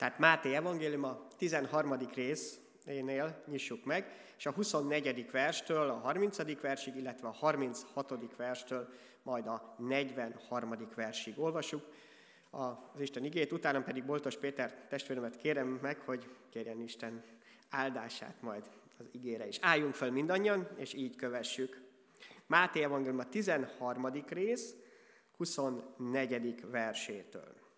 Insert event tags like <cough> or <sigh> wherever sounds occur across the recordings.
Tehát Máté evangélium a 13. részénél nyissuk meg, és a 24. verstől a 30. versig, illetve a 36. verstől majd a 43. versig olvasjuk az Isten igét, utána pedig Boltos Péter testvéremet kérem meg, hogy kérjen Isten áldását majd az igére is. Álljunk fel mindannyian, és így kövessük. Máté Evangélium a 13. rész, 24. versétől.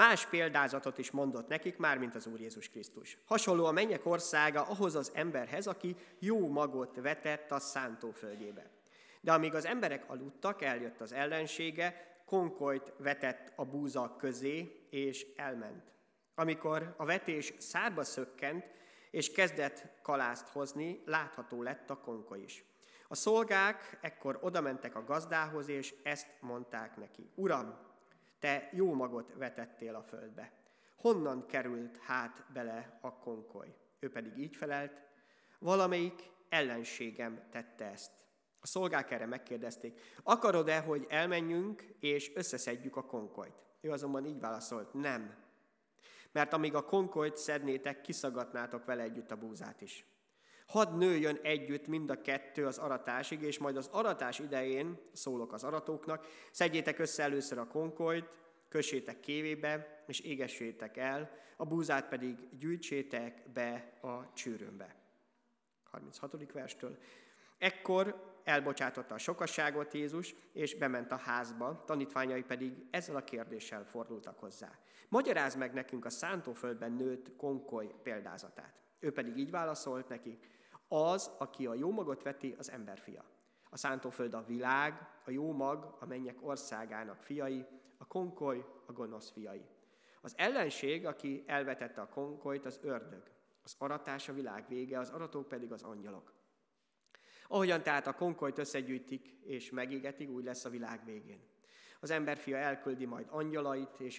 Más példázatot is mondott nekik, már mint az Úr Jézus Krisztus. Hasonló a mennyek országa ahhoz az emberhez, aki jó magot vetett a szántóföldjébe. De amíg az emberek aludtak, eljött az ellensége, konkolyt vetett a búzak közé, és elment. Amikor a vetés szárba szökkent, és kezdett kalászt hozni, látható lett a konkoly is. A szolgák ekkor odamentek a gazdához, és ezt mondták neki. Uram, te jó magot vetettél a földbe. Honnan került hát bele a konkoly? Ő pedig így felelt, valamelyik ellenségem tette ezt. A szolgák erre megkérdezték, akarod-e, hogy elmenjünk és összeszedjük a konkolyt? Ő azonban így válaszolt, nem. Mert amíg a konkolyt szednétek, kiszagatnátok vele együtt a búzát is. Hadd nőjön együtt mind a kettő az aratásig, és majd az aratás idején, szólok az aratóknak, szedjétek össze először a konkolyt, kössétek kévébe, és égessétek el, a búzát pedig gyűjtsétek be a csűrőmbe. 36. verstől. Ekkor elbocsátotta a sokasságot Jézus, és bement a házba, tanítványai pedig ezzel a kérdéssel fordultak hozzá. Magyaráz meg nekünk a szántóföldben nőtt konkoly példázatát. Ő pedig így válaszolt neki, az, aki a jó magot veti, az emberfia. A szántóföld a világ, a jó mag a mennyek országának fiai, a konkoly a gonosz fiai. Az ellenség, aki elvetette a konkolyt, az ördög. Az aratás a világ vége, az aratók pedig az angyalok. Ahogyan tehát a konkolyt összegyűjtik és megégetik, úgy lesz a világ végén. Az emberfia elküldi majd angyalait, és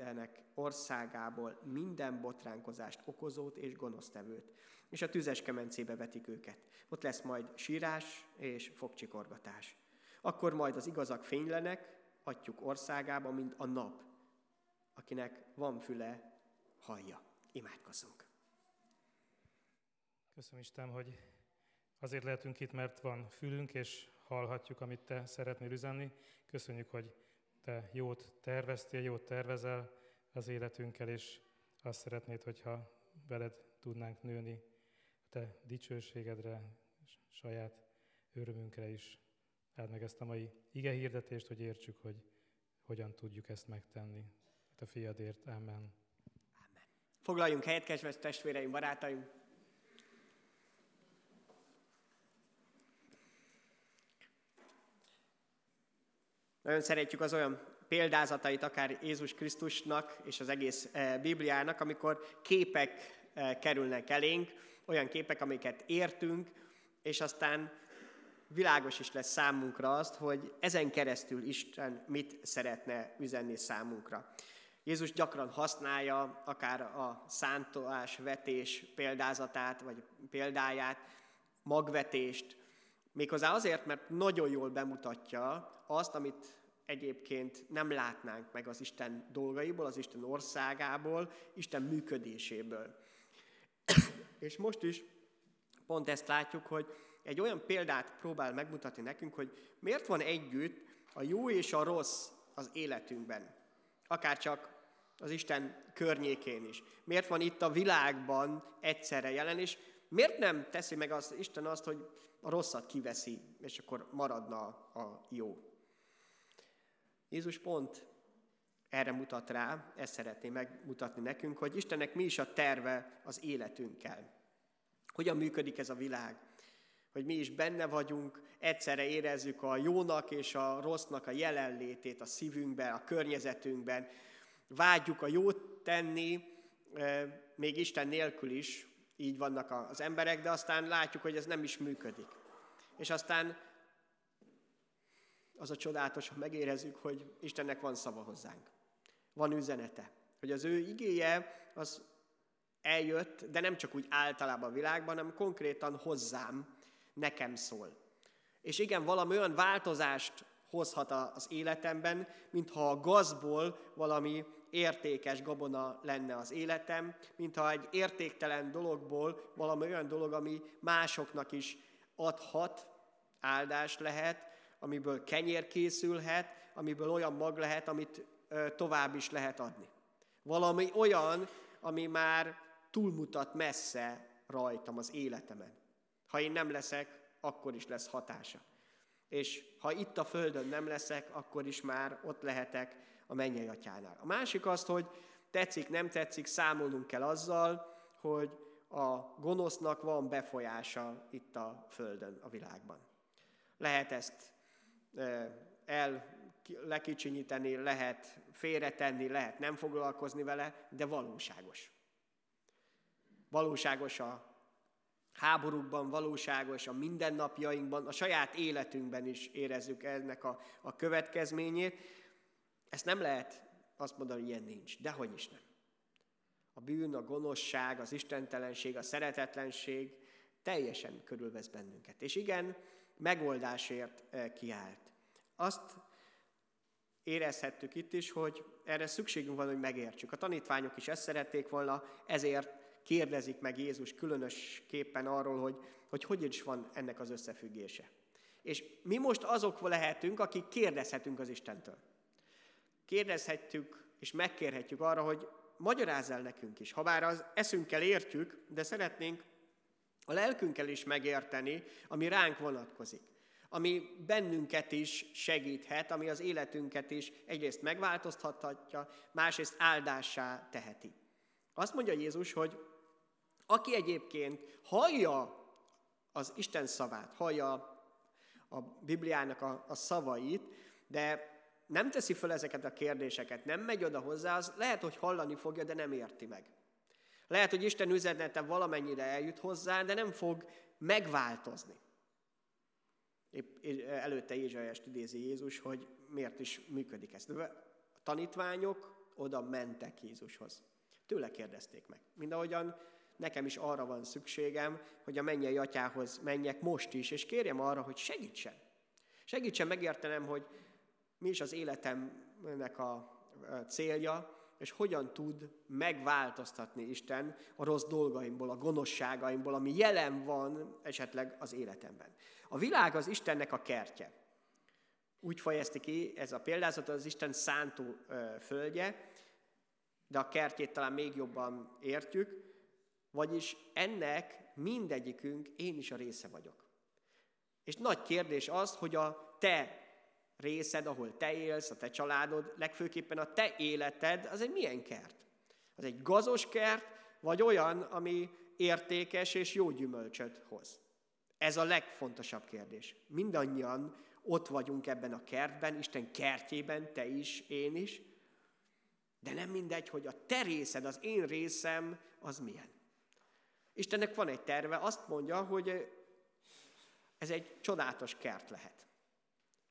összegyűjtenek országából minden botránkozást okozót és gonosztevőt, és a tüzes kemencébe vetik őket. Ott lesz majd sírás és fogcsikorgatás. Akkor majd az igazak fénylenek, atyuk országába, mint a nap, akinek van füle, hallja. Imádkozzunk. Köszönöm Isten, hogy azért lehetünk itt, mert van fülünk, és hallhatjuk, amit Te szeretnél üzenni. Köszönjük, hogy Te jót terveztél, jót tervezel az életünkkel, és azt szeretnéd, hogyha veled tudnánk nőni a Te dicsőségedre, és saját örömünkre is. Áld meg ezt a mai ige hirdetést, hogy értsük, hogy hogyan tudjuk ezt megtenni. A fiadért. Amen. Amen. Foglaljunk helyet, kedves testvéreim, barátaim! Nagyon szeretjük az olyan példázatait, akár Jézus Krisztusnak és az egész eh, Bibliának, amikor képek eh, kerülnek elénk, olyan képek, amiket értünk, és aztán világos is lesz számunkra azt, hogy ezen keresztül Isten mit szeretne üzenni számunkra. Jézus gyakran használja akár a szántolás, vetés példázatát, vagy példáját, magvetést, méghozzá azért, mert nagyon jól bemutatja azt, amit egyébként nem látnánk meg az Isten dolgaiból, az Isten országából, Isten működéséből. <coughs> És most is pont ezt látjuk, hogy egy olyan példát próbál megmutatni nekünk, hogy miért van együtt a jó és a rossz az életünkben. Akár csak az Isten környékén is. Miért van itt a világban egyszerre jelen, és miért nem teszi meg az Isten azt, hogy a rosszat kiveszi, és akkor maradna a jó. Jézus pont erre mutat rá, ezt szeretné megmutatni nekünk, hogy Istennek mi is a terve az életünkkel. Hogyan működik ez a világ? Hogy mi is benne vagyunk, egyszerre érezzük a jónak és a rossznak a jelenlétét a szívünkben, a környezetünkben. Vágyjuk a jót tenni, még Isten nélkül is, így vannak az emberek, de aztán látjuk, hogy ez nem is működik. És aztán az a csodálatos, ha megérezzük, hogy Istennek van szava hozzánk. Van üzenete. Hogy az ő igéje az eljött, de nem csak úgy általában a világban, hanem konkrétan hozzám, nekem szól. És igen, valami olyan változást hozhat az életemben, mintha a gazból valami értékes gabona lenne az életem, mintha egy értéktelen dologból valami olyan dolog, ami másoknak is adhat, áldás lehet, amiből kenyér készülhet, amiből olyan mag lehet, amit tovább is lehet adni. Valami olyan, ami már túlmutat messze rajtam az életemen. Ha én nem leszek, akkor is lesz hatása. És ha itt a Földön nem leszek, akkor is már ott lehetek a mennyei atyánál. A másik azt, hogy tetszik, nem tetszik, számolnunk kell azzal, hogy a gonosznak van befolyása itt a Földön, a világban. Lehet ezt el lekicsinyíteni, lehet félretenni, lehet nem foglalkozni vele, de valóságos. Valóságos a háborúkban, valóságos a mindennapjainkban, a saját életünkben is érezzük ennek a, a következményét. Ezt nem lehet azt mondani, hogy ilyen nincs. Dehogy is nem. A bűn, a gonoszság, az istentelenség, a szeretetlenség teljesen körülvesz bennünket. És igen, megoldásért kiállt. Azt érezhettük itt is, hogy erre szükségünk van, hogy megértsük. A tanítványok is ezt szerették volna, ezért kérdezik meg Jézus különösképpen arról, hogy, hogy hogy is van ennek az összefüggése. És mi most azok lehetünk, akik kérdezhetünk az Istentől. Kérdezhetjük és megkérhetjük arra, hogy magyarázz el nekünk is. Habár az eszünkkel értjük, de szeretnénk a lelkünkkel is megérteni, ami ránk vonatkozik. Ami bennünket is segíthet, ami az életünket is egyrészt megváltoztathatja, másrészt áldássá teheti. Azt mondja Jézus, hogy aki egyébként hallja az Isten szavát, hallja a Bibliának a, a szavait, de nem teszi föl ezeket a kérdéseket, nem megy oda hozzá, az lehet, hogy hallani fogja, de nem érti meg. Lehet, hogy Isten üzenete valamennyire eljut hozzá, de nem fog megváltozni. Épp előtte Ézsaiást idézi Jézus, hogy miért is működik ez. A tanítványok oda mentek Jézushoz. Tőle kérdezték meg. Mindahogyan nekem is arra van szükségem, hogy a mennyei atyához menjek most is, és kérjem arra, hogy segítsen. Segítsen megértenem, hogy mi is az életemnek a célja, és hogyan tud megváltoztatni Isten a rossz dolgaimból, a gonoszságaimból, ami jelen van esetleg az életemben. A világ az Istennek a kertje. Úgy fejezti ki ez a példázat, az Isten szántó földje, de a kertjét talán még jobban értjük, vagyis ennek mindegyikünk, én is a része vagyok. És nagy kérdés az, hogy a te részed, ahol te élsz, a te családod, legfőképpen a te életed, az egy milyen kert? Az egy gazos kert, vagy olyan, ami értékes és jó gyümölcsöt hoz? Ez a legfontosabb kérdés. Mindannyian ott vagyunk ebben a kertben, Isten kertjében, te is, én is, de nem mindegy, hogy a te részed, az én részem, az milyen. Istennek van egy terve, azt mondja, hogy ez egy csodálatos kert lehet.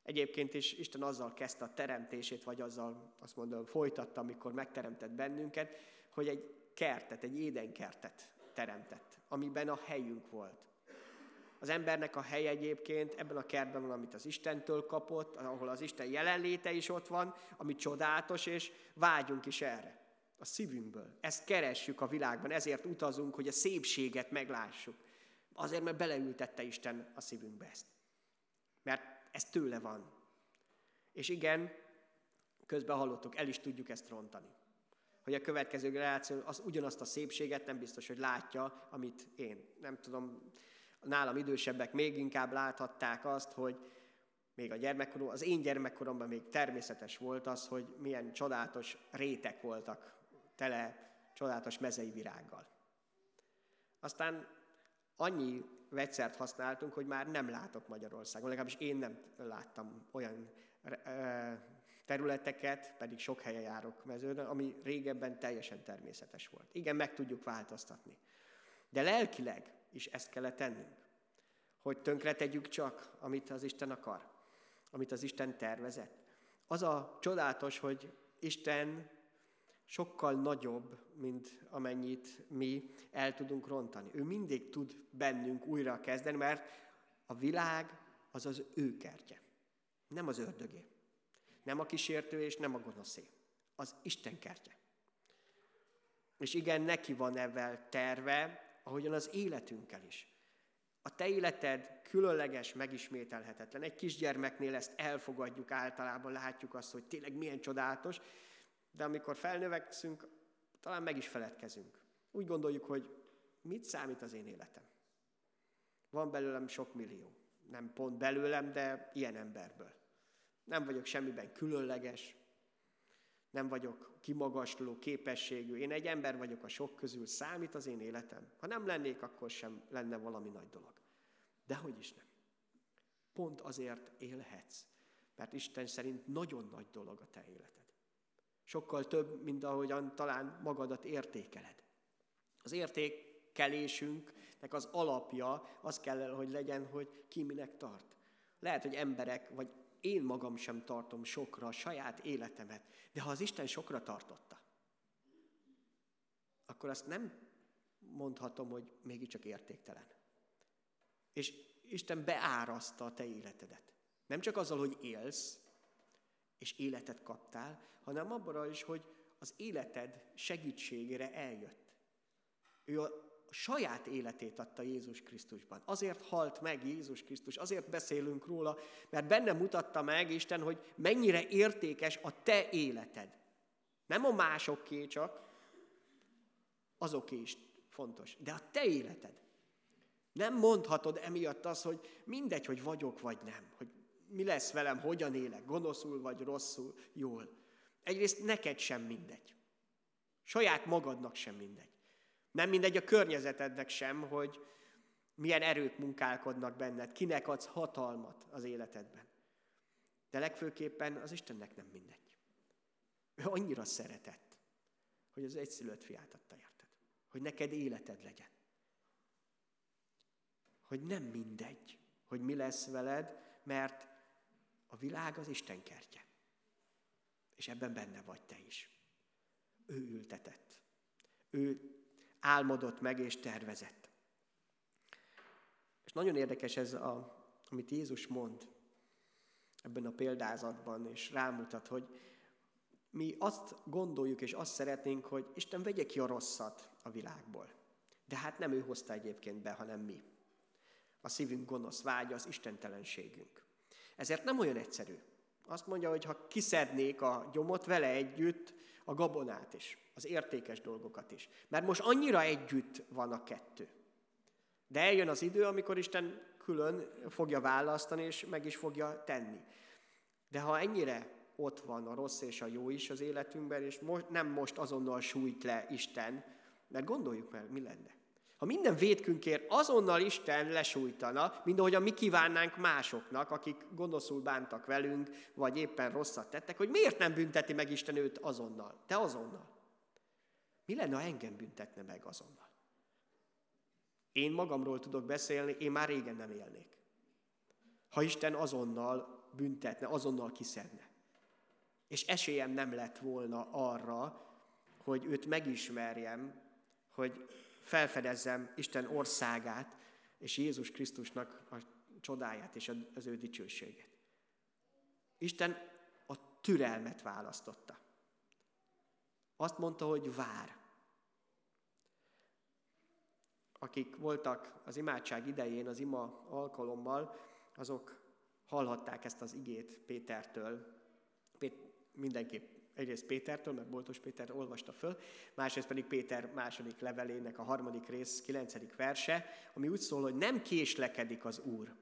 Egyébként is Isten azzal kezdte a teremtését, vagy azzal azt mondom, folytatta, amikor megteremtett bennünket, hogy egy kertet, egy édenkertet teremtett, amiben a helyünk volt. Az embernek a hely egyébként ebben a kertben van, amit az Istentől kapott, ahol az Isten jelenléte is ott van, ami csodálatos, és vágyunk is erre. A szívünkből. Ezt keressük a világban, ezért utazunk, hogy a szépséget meglássuk. Azért, mert beleültette Isten a szívünkbe ezt. Mert ez tőle van. És igen, közben hallottuk, el is tudjuk ezt rontani. Hogy a következő generáció az ugyanazt a szépséget nem biztos, hogy látja, amit én. Nem tudom, nálam idősebbek még inkább láthatták azt, hogy még a gyermekkorom, az én gyermekkoromban még természetes volt az, hogy milyen csodálatos rétek voltak tele csodálatos mezei virággal. Aztán annyi vegyszert használtunk, hogy már nem látok Magyarországon, legalábbis én nem láttam olyan területeket, pedig sok helyen járok mezőn, ami régebben teljesen természetes volt. Igen, meg tudjuk változtatni. De lelkileg is ezt kellett tennünk, hogy tönkre tegyük csak, amit az Isten akar, amit az Isten tervezett. Az a csodálatos, hogy Isten sokkal nagyobb, mint amennyit mi el tudunk rontani. Ő mindig tud bennünk újra kezdeni, mert a világ az az ő kertje. Nem az ördögé. Nem a kísértő és nem a gonoszé. Az Isten kertje. És igen, neki van ebben terve, ahogyan az életünkkel is. A te életed különleges, megismételhetetlen. Egy kisgyermeknél ezt elfogadjuk általában, látjuk azt, hogy tényleg milyen csodálatos, de amikor felnövekszünk, talán meg is feledkezünk. Úgy gondoljuk, hogy mit számít az én életem? Van belőlem sok millió. Nem pont belőlem, de ilyen emberből. Nem vagyok semmiben különleges, nem vagyok kimagasló képességű. Én egy ember vagyok a sok közül, számít az én életem. Ha nem lennék, akkor sem lenne valami nagy dolog. De hogy is nem. Pont azért élhetsz, mert Isten szerint nagyon nagy dolog a te életed. Sokkal több, mint ahogyan talán magadat értékeled. Az értékelésünknek az alapja az kell, hogy legyen, hogy ki minek tart. Lehet, hogy emberek, vagy én magam sem tartom sokra a saját életemet, de ha az Isten sokra tartotta, akkor azt nem mondhatom, hogy mégiscsak értéktelen. És Isten beáraszta a te életedet. Nem csak azzal, hogy élsz, és életet kaptál, hanem abban is, hogy az életed segítségére eljött. Ő a saját életét adta Jézus Krisztusban. Azért halt meg Jézus Krisztus, azért beszélünk róla, mert benne mutatta meg Isten, hogy mennyire értékes a te életed. Nem a másoké csak, azoké is fontos, de a te életed. Nem mondhatod emiatt azt, hogy mindegy, hogy vagyok vagy nem, hogy mi lesz velem, hogyan élek, gonoszul vagy rosszul, jól. Egyrészt neked sem mindegy. Saját magadnak sem mindegy. Nem mindegy a környezetednek sem, hogy milyen erők munkálkodnak benned, kinek adsz hatalmat az életedben. De legfőképpen az Istennek nem mindegy. Ő annyira szeretett, hogy az egyszülött fiát adta érted. Hogy neked életed legyen. Hogy nem mindegy, hogy mi lesz veled, mert a világ az Isten kertje. És ebben benne vagy te is. Ő ültetett. Ő álmodott meg és tervezett. És nagyon érdekes ez, a, amit Jézus mond ebben a példázatban, és rámutat, hogy mi azt gondoljuk és azt szeretnénk, hogy Isten vegye ki a rosszat a világból. De hát nem ő hozta egyébként be, hanem mi. A szívünk gonosz vágya, az istentelenségünk. Ezért nem olyan egyszerű. Azt mondja, hogy ha kiszednék a gyomot vele együtt, a gabonát is, az értékes dolgokat is. Mert most annyira együtt van a kettő. De eljön az idő, amikor Isten külön fogja választani, és meg is fogja tenni. De ha ennyire ott van a rossz és a jó is az életünkben, és most, nem most azonnal sújt le Isten, mert gondoljuk meg, mi lenne. Ha minden védkünkért azonnal Isten lesújtana, mint ahogyan mi kívánnánk másoknak, akik gonoszul bántak velünk, vagy éppen rosszat tettek, hogy miért nem bünteti meg Isten őt azonnal? Te azonnal. Mi lenne, ha engem büntetne meg azonnal? Én magamról tudok beszélni, én már régen nem élnék. Ha Isten azonnal büntetne, azonnal kiszedne. És esélyem nem lett volna arra, hogy őt megismerjem, hogy felfedezzem Isten országát, és Jézus Krisztusnak a csodáját és az ő dicsőségét. Isten a türelmet választotta. Azt mondta, hogy vár. Akik voltak az imádság idején, az ima alkalommal, azok hallhatták ezt az igét Pétertől. Pét, mindenképp egyrészt Pétertől, mert Boltos Péter olvasta föl, másrészt pedig Péter második levelének a harmadik rész, kilencedik verse, ami úgy szól, hogy nem késlekedik az Úr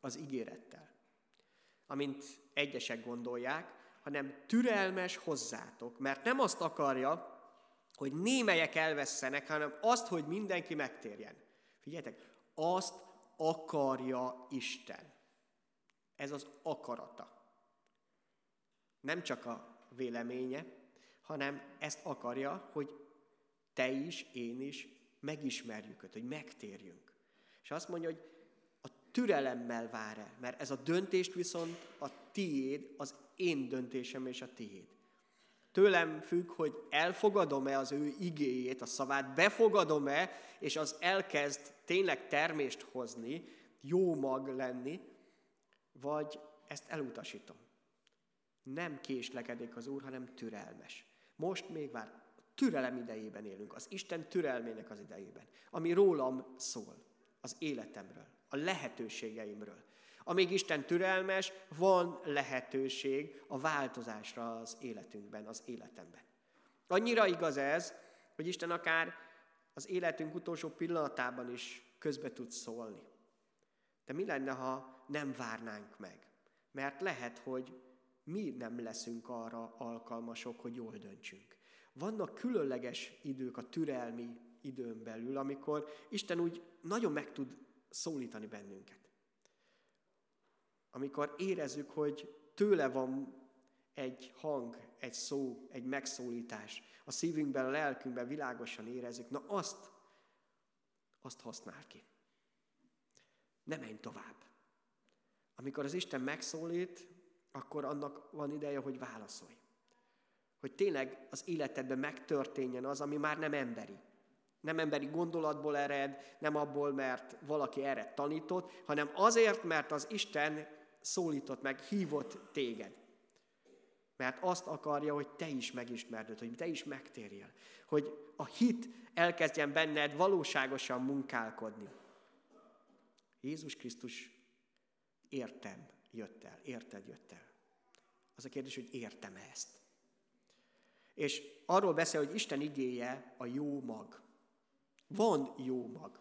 az ígérettel, amint egyesek gondolják, hanem türelmes hozzátok, mert nem azt akarja, hogy némelyek elvesztenek, hanem azt, hogy mindenki megtérjen. Figyeljetek, azt akarja Isten. Ez az akarata. Nem csak a véleménye, hanem ezt akarja, hogy te is, én is megismerjük őt, hogy megtérjünk. És azt mondja, hogy a türelemmel vár el, mert ez a döntést viszont a tiéd, az én döntésem és a tiéd. Tőlem függ, hogy elfogadom-e az ő igéjét, a szavát, befogadom-e, és az elkezd tényleg termést hozni, jó mag lenni, vagy ezt elutasítom. Nem késlekedik az Úr, hanem türelmes. Most még vár, türelem idejében élünk, az Isten türelmének az idejében, ami rólam szól, az életemről, a lehetőségeimről. Amíg Isten türelmes, van lehetőség a változásra az életünkben, az életemben. Annyira igaz ez, hogy Isten akár az életünk utolsó pillanatában is közbe tud szólni. De mi lenne, ha nem várnánk meg? Mert lehet, hogy mi nem leszünk arra alkalmasok, hogy jól döntsünk. Vannak különleges idők a türelmi időn belül, amikor Isten úgy nagyon meg tud szólítani bennünket. Amikor érezzük, hogy tőle van egy hang, egy szó, egy megszólítás, a szívünkben, a lelkünkben világosan érezzük, na azt, azt használ ki. Ne menj tovább. Amikor az Isten megszólít, akkor annak van ideje, hogy válaszolj. Hogy tényleg az életedben megtörténjen az, ami már nem emberi. Nem emberi gondolatból ered, nem abból, mert valaki erre tanított, hanem azért, mert az Isten szólított meg, hívott téged. Mert azt akarja, hogy te is megismerd hogy te is megtérjél. Hogy a hit elkezdjen benned valóságosan munkálkodni. Jézus Krisztus értem jött el, érted jött el. Az a kérdés, hogy értem-e ezt. És arról beszél, hogy Isten igéje a jó mag. Van jó mag.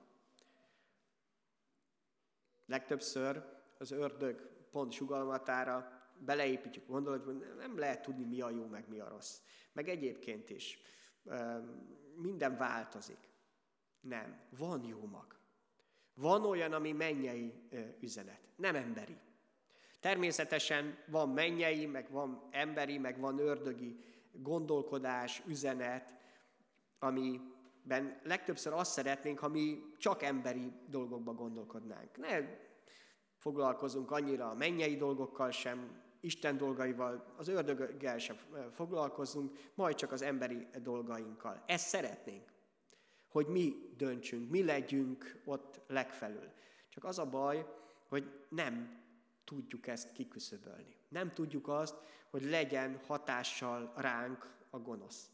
Legtöbbször az ördög pont sugalmatára beleépítjük gondolatba, nem lehet tudni, mi a jó, meg mi a rossz. Meg egyébként is minden változik. Nem, van jó mag. Van olyan, ami mennyei üzenet, nem emberi. Természetesen van mennyei, meg van emberi, meg van ördögi gondolkodás, üzenet, amiben legtöbbször azt szeretnénk, ha mi csak emberi dolgokba gondolkodnánk. Ne foglalkozunk annyira a mennyei dolgokkal sem, Isten dolgaival, az ördöggel sem foglalkozunk, majd csak az emberi dolgainkkal. Ezt szeretnénk, hogy mi döntsünk, mi legyünk ott legfelül. Csak az a baj, hogy nem tudjuk ezt kiküszöbölni. Nem tudjuk azt, hogy legyen hatással ránk a gonosz.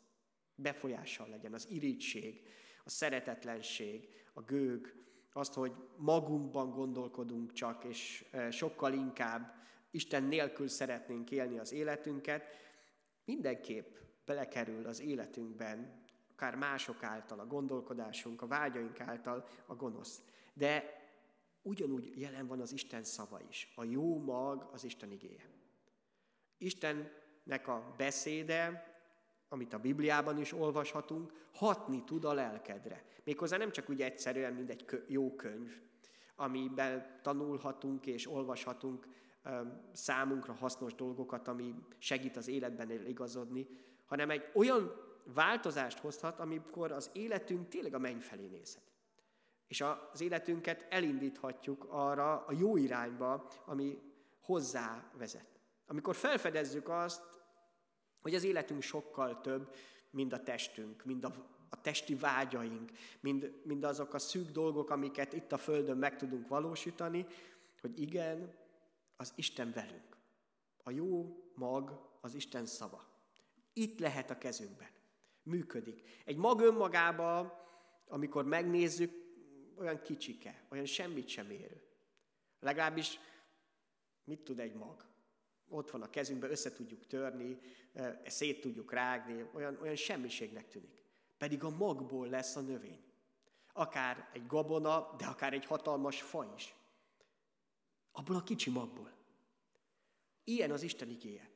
Befolyással legyen az irítség, a szeretetlenség, a gőg, azt, hogy magunkban gondolkodunk csak, és sokkal inkább Isten nélkül szeretnénk élni az életünket, mindenképp belekerül az életünkben, akár mások által, a gondolkodásunk, a vágyaink által a gonosz. De ugyanúgy jelen van az Isten szava is. A jó mag az Isten igéje. Istennek a beszéde, amit a Bibliában is olvashatunk, hatni tud a lelkedre. Méghozzá nem csak úgy egyszerűen, mint egy jó könyv, amiben tanulhatunk és olvashatunk számunkra hasznos dolgokat, ami segít az életben igazodni, hanem egy olyan változást hozhat, amikor az életünk tényleg a menny felé nézhet. És az életünket elindíthatjuk arra a jó irányba, ami hozzá vezet. Amikor felfedezzük azt, hogy az életünk sokkal több, mint a testünk, mint a, a testi vágyaink, mind, mind azok a szűk dolgok, amiket itt a Földön meg tudunk valósítani, hogy igen, az Isten velünk. A jó mag az Isten szava. Itt lehet a kezünkben. Működik. Egy mag önmagában, amikor megnézzük, olyan kicsike, olyan semmit sem érő. Legalábbis mit tud egy mag? Ott van a kezünkben, össze tudjuk törni, szét tudjuk rágni, olyan, olyan semmiségnek tűnik. Pedig a magból lesz a növény. Akár egy gabona, de akár egy hatalmas fa is. Abból a kicsi magból. Ilyen az Isten igéje.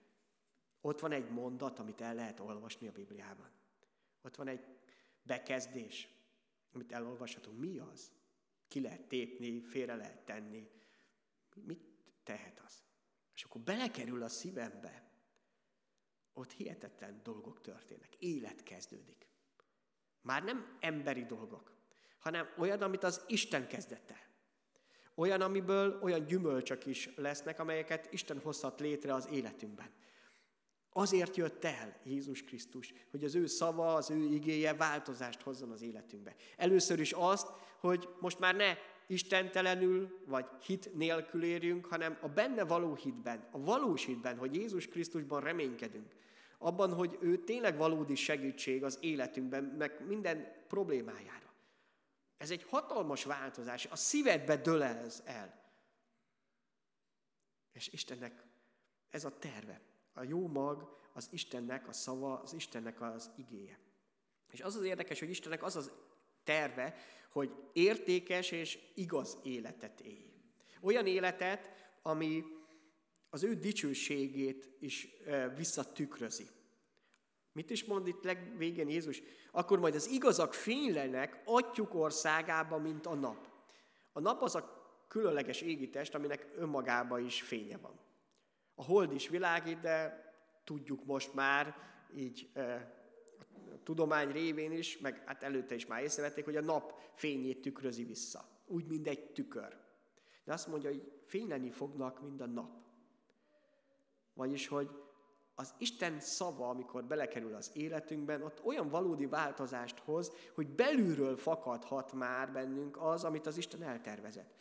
Ott van egy mondat, amit el lehet olvasni a Bibliában. Ott van egy bekezdés, amit elolvashatunk. Mi az? Ki lehet tépni, félre lehet tenni. Mit tehet az? És akkor belekerül a szívembe, ott hihetetlen dolgok történnek. Élet kezdődik. Már nem emberi dolgok, hanem olyan, amit az Isten kezdett el. Olyan, amiből olyan gyümölcsök is lesznek, amelyeket Isten hozhat létre az életünkben. Azért jött el Jézus Krisztus, hogy az ő szava, az ő igéje változást hozzon az életünkbe. Először is azt, hogy most már ne istentelenül, vagy hit nélkül érjünk, hanem a benne való hitben, a valós hitben, hogy Jézus Krisztusban reménykedünk. Abban, hogy ő tényleg valódi segítség az életünkben, meg minden problémájára. Ez egy hatalmas változás, a szívedbe dől ez el. És Istennek ez a terve. A jó mag az Istennek a szava, az Istennek az igéje. És az az érdekes, hogy Istennek az az terve, hogy értékes és igaz életet élj. Olyan életet, ami az ő dicsőségét is visszatükrözi. Mit is mond itt legvégén Jézus? Akkor majd az igazak fénylenek atyuk országába, mint a nap. A nap az a különleges égitest, aminek önmagában is fénye van. A hold is világít, de tudjuk most már, így a tudomány révén is, meg hát előtte is már észrevették, hogy a nap fényét tükrözi vissza. Úgy, mint egy tükör. De azt mondja, hogy fényleni fognak, mint a nap. Vagyis, hogy az Isten szava, amikor belekerül az életünkben, ott olyan valódi változást hoz, hogy belülről fakadhat már bennünk az, amit az Isten eltervezett.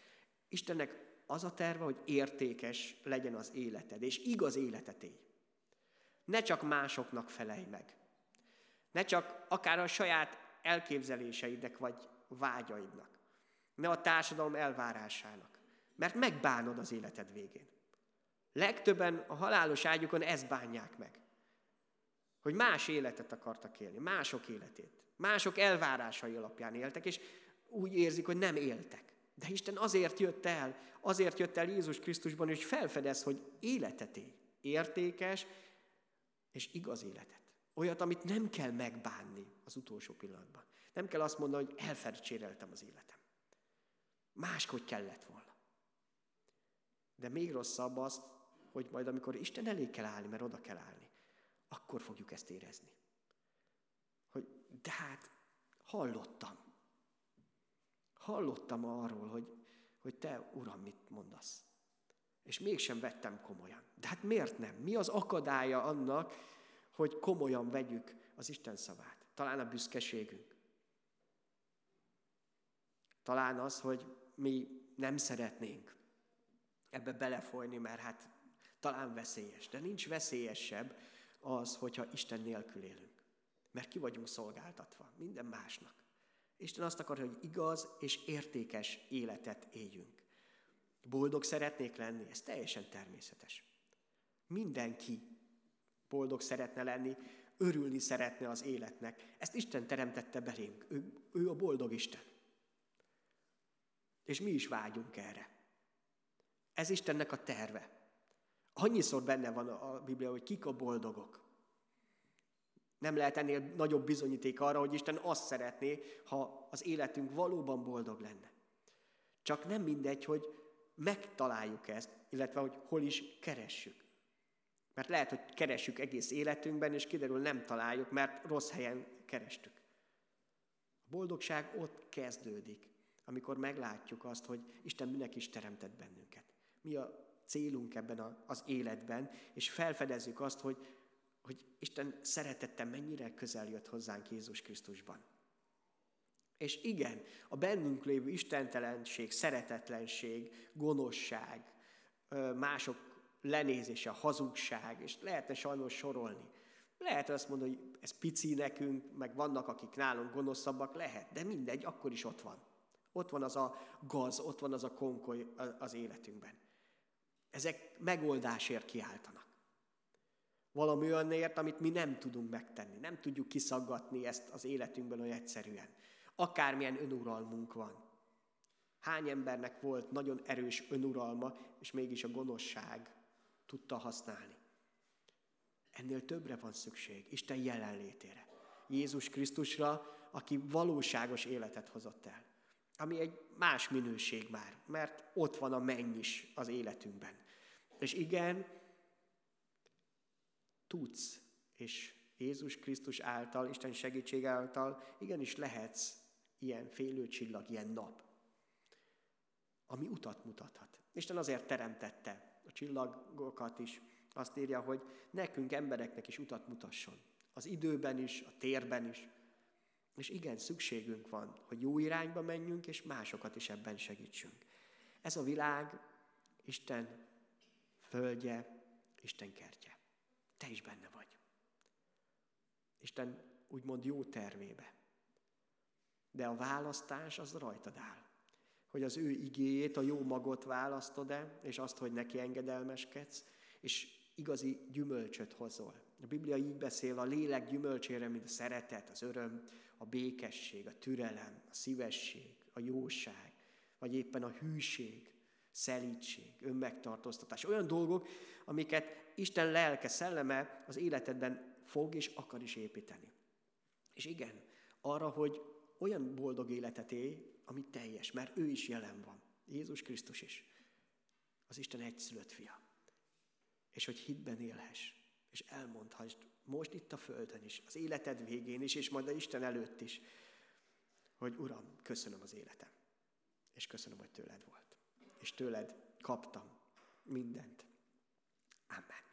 Istennek az a terve, hogy értékes legyen az életed, és igaz életet élj. Ne csak másoknak felej meg. Ne csak akár a saját elképzeléseidnek vagy vágyaidnak. Ne a társadalom elvárásának. Mert megbánod az életed végén. Legtöbben a halálos ágyukon ezt bánják meg. Hogy más életet akartak élni, mások életét. Mások elvárásai alapján éltek, és úgy érzik, hogy nem éltek. De Isten azért jött el, azért jött el Jézus Krisztusban, hogy felfedez, hogy életet él. Értékes és igaz életet. Olyat, amit nem kell megbánni az utolsó pillanatban. Nem kell azt mondani, hogy elfelcséreltem az életem. Máshogy kellett volna. De még rosszabb az, hogy majd amikor Isten elé kell állni, mert oda kell állni, akkor fogjuk ezt érezni. Hogy de hát hallottam. Hallottam arról, hogy, hogy te, Uram, mit mondasz. És mégsem vettem komolyan. De hát miért nem? Mi az akadálya annak, hogy komolyan vegyük az Isten szavát? Talán a büszkeségünk. Talán az, hogy mi nem szeretnénk ebbe belefolyni, mert hát talán veszélyes. De nincs veszélyesebb az, hogyha Isten nélkül élünk. Mert ki vagyunk szolgáltatva minden másnak. Isten azt akar, hogy igaz és értékes életet éljünk. Boldog szeretnék lenni, ez teljesen természetes. Mindenki boldog szeretne lenni, örülni szeretne az életnek. Ezt Isten teremtette belénk. Ő, ő a boldog Isten. És mi is vágyunk erre. Ez Istennek a terve. Annyiszor benne van a Biblia, hogy kik a boldogok. Nem lehet ennél nagyobb bizonyíték arra, hogy Isten azt szeretné, ha az életünk valóban boldog lenne. Csak nem mindegy, hogy megtaláljuk ezt, illetve hogy hol is keressük. Mert lehet, hogy keressük egész életünkben, és kiderül, nem találjuk, mert rossz helyen kerestük. A boldogság ott kezdődik, amikor meglátjuk azt, hogy Isten minek is teremtett bennünket. Mi a célunk ebben az életben, és felfedezzük azt, hogy, hogy Isten szeretette mennyire közel jött hozzánk Jézus Krisztusban. És igen, a bennünk lévő istentelenség, szeretetlenség, gonoszság, mások lenézése, hazugság, és lehetne sajnos sorolni. Lehet azt mondani, hogy ez pici nekünk, meg vannak, akik nálunk gonoszabbak, lehet, de mindegy, akkor is ott van. Ott van az a gaz, ott van az a konkoly az életünkben. Ezek megoldásért kiáltanak. Valami olyanért, amit mi nem tudunk megtenni. Nem tudjuk kiszaggatni ezt az életünkben olyan egyszerűen. Akármilyen önuralmunk van. Hány embernek volt nagyon erős önuralma, és mégis a gonoszság tudta használni. Ennél többre van szükség, Isten jelenlétére. Jézus Krisztusra, aki valóságos életet hozott el. Ami egy más minőség már, mert ott van a menny is az életünkben. És igen, tudsz, és Jézus Krisztus által, Isten segítség által, igenis lehetsz ilyen félőcsillag, ilyen nap, ami utat mutathat. Isten azért teremtette a csillagokat is, azt írja, hogy nekünk embereknek is utat mutasson. Az időben is, a térben is. És igen, szükségünk van, hogy jó irányba menjünk, és másokat is ebben segítsünk. Ez a világ Isten földje, Isten kertje. Te is benne vagy. Isten úgymond jó tervébe. De a választás az rajtad áll. Hogy az ő igéjét, a jó magot választod-e, és azt, hogy neki engedelmeskedsz, és igazi gyümölcsöt hozol. A Biblia így beszél a lélek gyümölcsére, mint a szeretet, az öröm, a békesség, a türelem, a szívesség, a jóság, vagy éppen a hűség, szelítség, önmegtartóztatás. Olyan dolgok, amiket Isten lelke, szelleme az életedben fog és akar is építeni. És igen, arra, hogy olyan boldog életet élj, ami teljes, mert ő is jelen van. Jézus Krisztus is. Az Isten egyszülött fia. És hogy hitben élhess, és elmondhass most itt a földön is, az életed végén is, és majd a Isten előtt is, hogy Uram, köszönöm az életem, és köszönöm, hogy tőled volt, és tőled kaptam mindent. Amen.